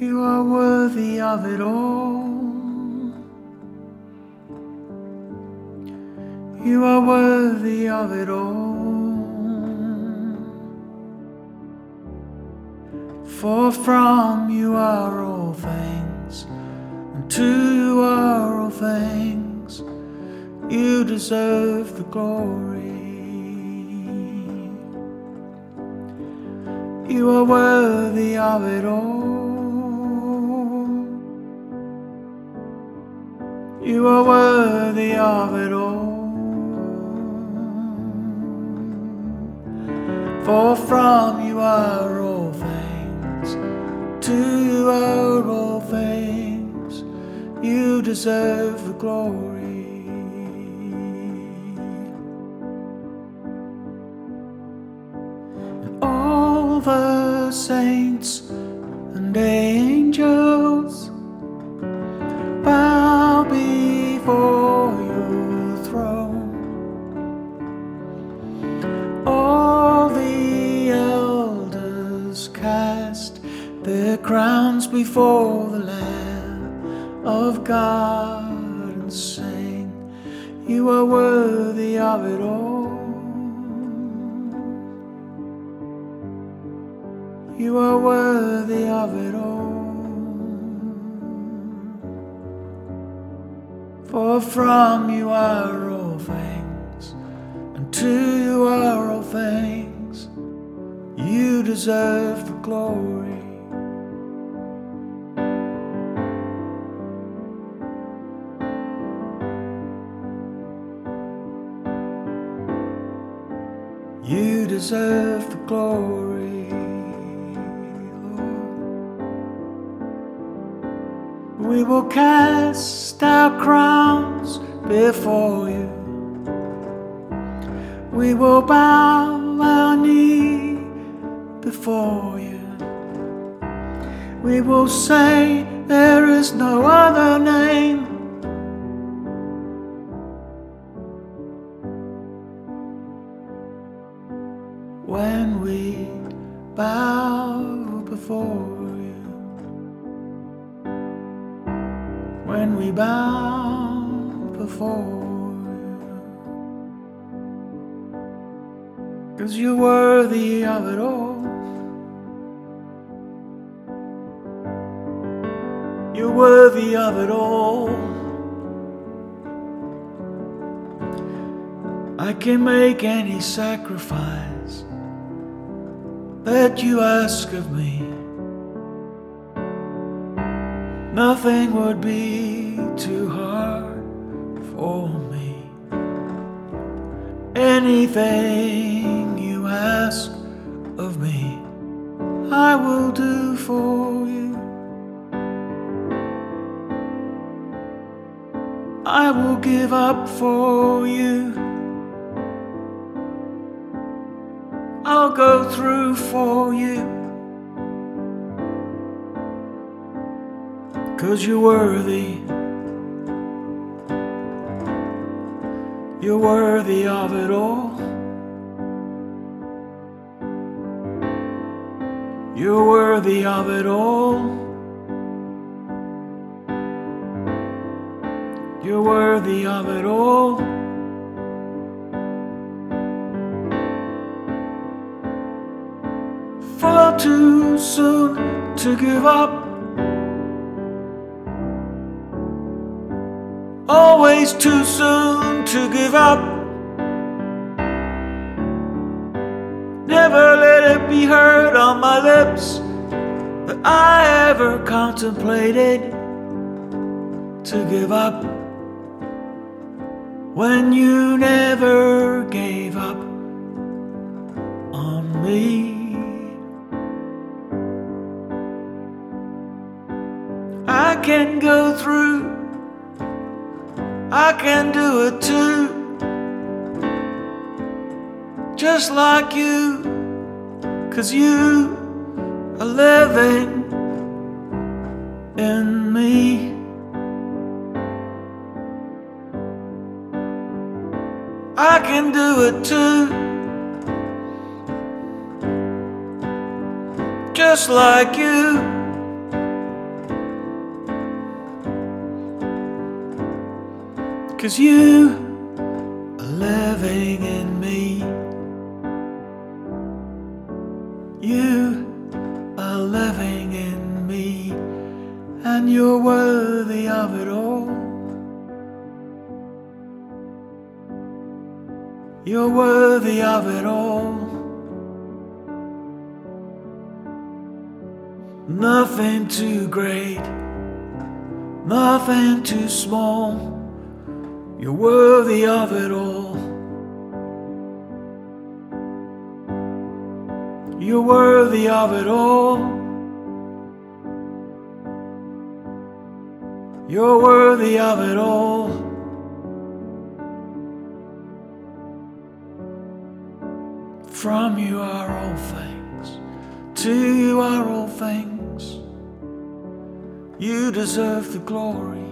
You are worthy of it all. You are worthy of it all. For from you are all things, and to you are all things. You deserve the glory. You are worthy of it all. You are worthy of it all. For from you are all things, to you are all things. You deserve the glory. And all the saints and angels before the Lamb of God and sing, You are worthy of it all. You are worthy of it all. For from you are all things, and to you are all things. You deserve the glory. You deserve the glory. We will cast our crowns before you. We will bow our knee before you. We will say there is no other name. When we bow before you. When we bow before you. Cause you're worthy of it all. You're worthy of it all. I can make any sacrifice that you ask of me. Nothing would be too hard for me. Anything you ask of me, I will do for you. I will give up for you. I'll go through for you. Cause you're worthy. You're worthy of it all. You're worthy of it all. You're worthy of it all. Too soon to give up. Always too soon to give up. Never let it be heard on my lips that I ever contemplated to give up when you never gave up on me. I can go through, I can do it too, just like you, cause you are living in me. I can do it too. Just like you, Cause you are living in me. You are living in me, and you're worthy of it all. You're worthy of it all. Nothing too great, nothing too small. You're worthy of it all. You're worthy of it all. You're worthy of it all. From you are all things, to you are all things. You deserve the glory.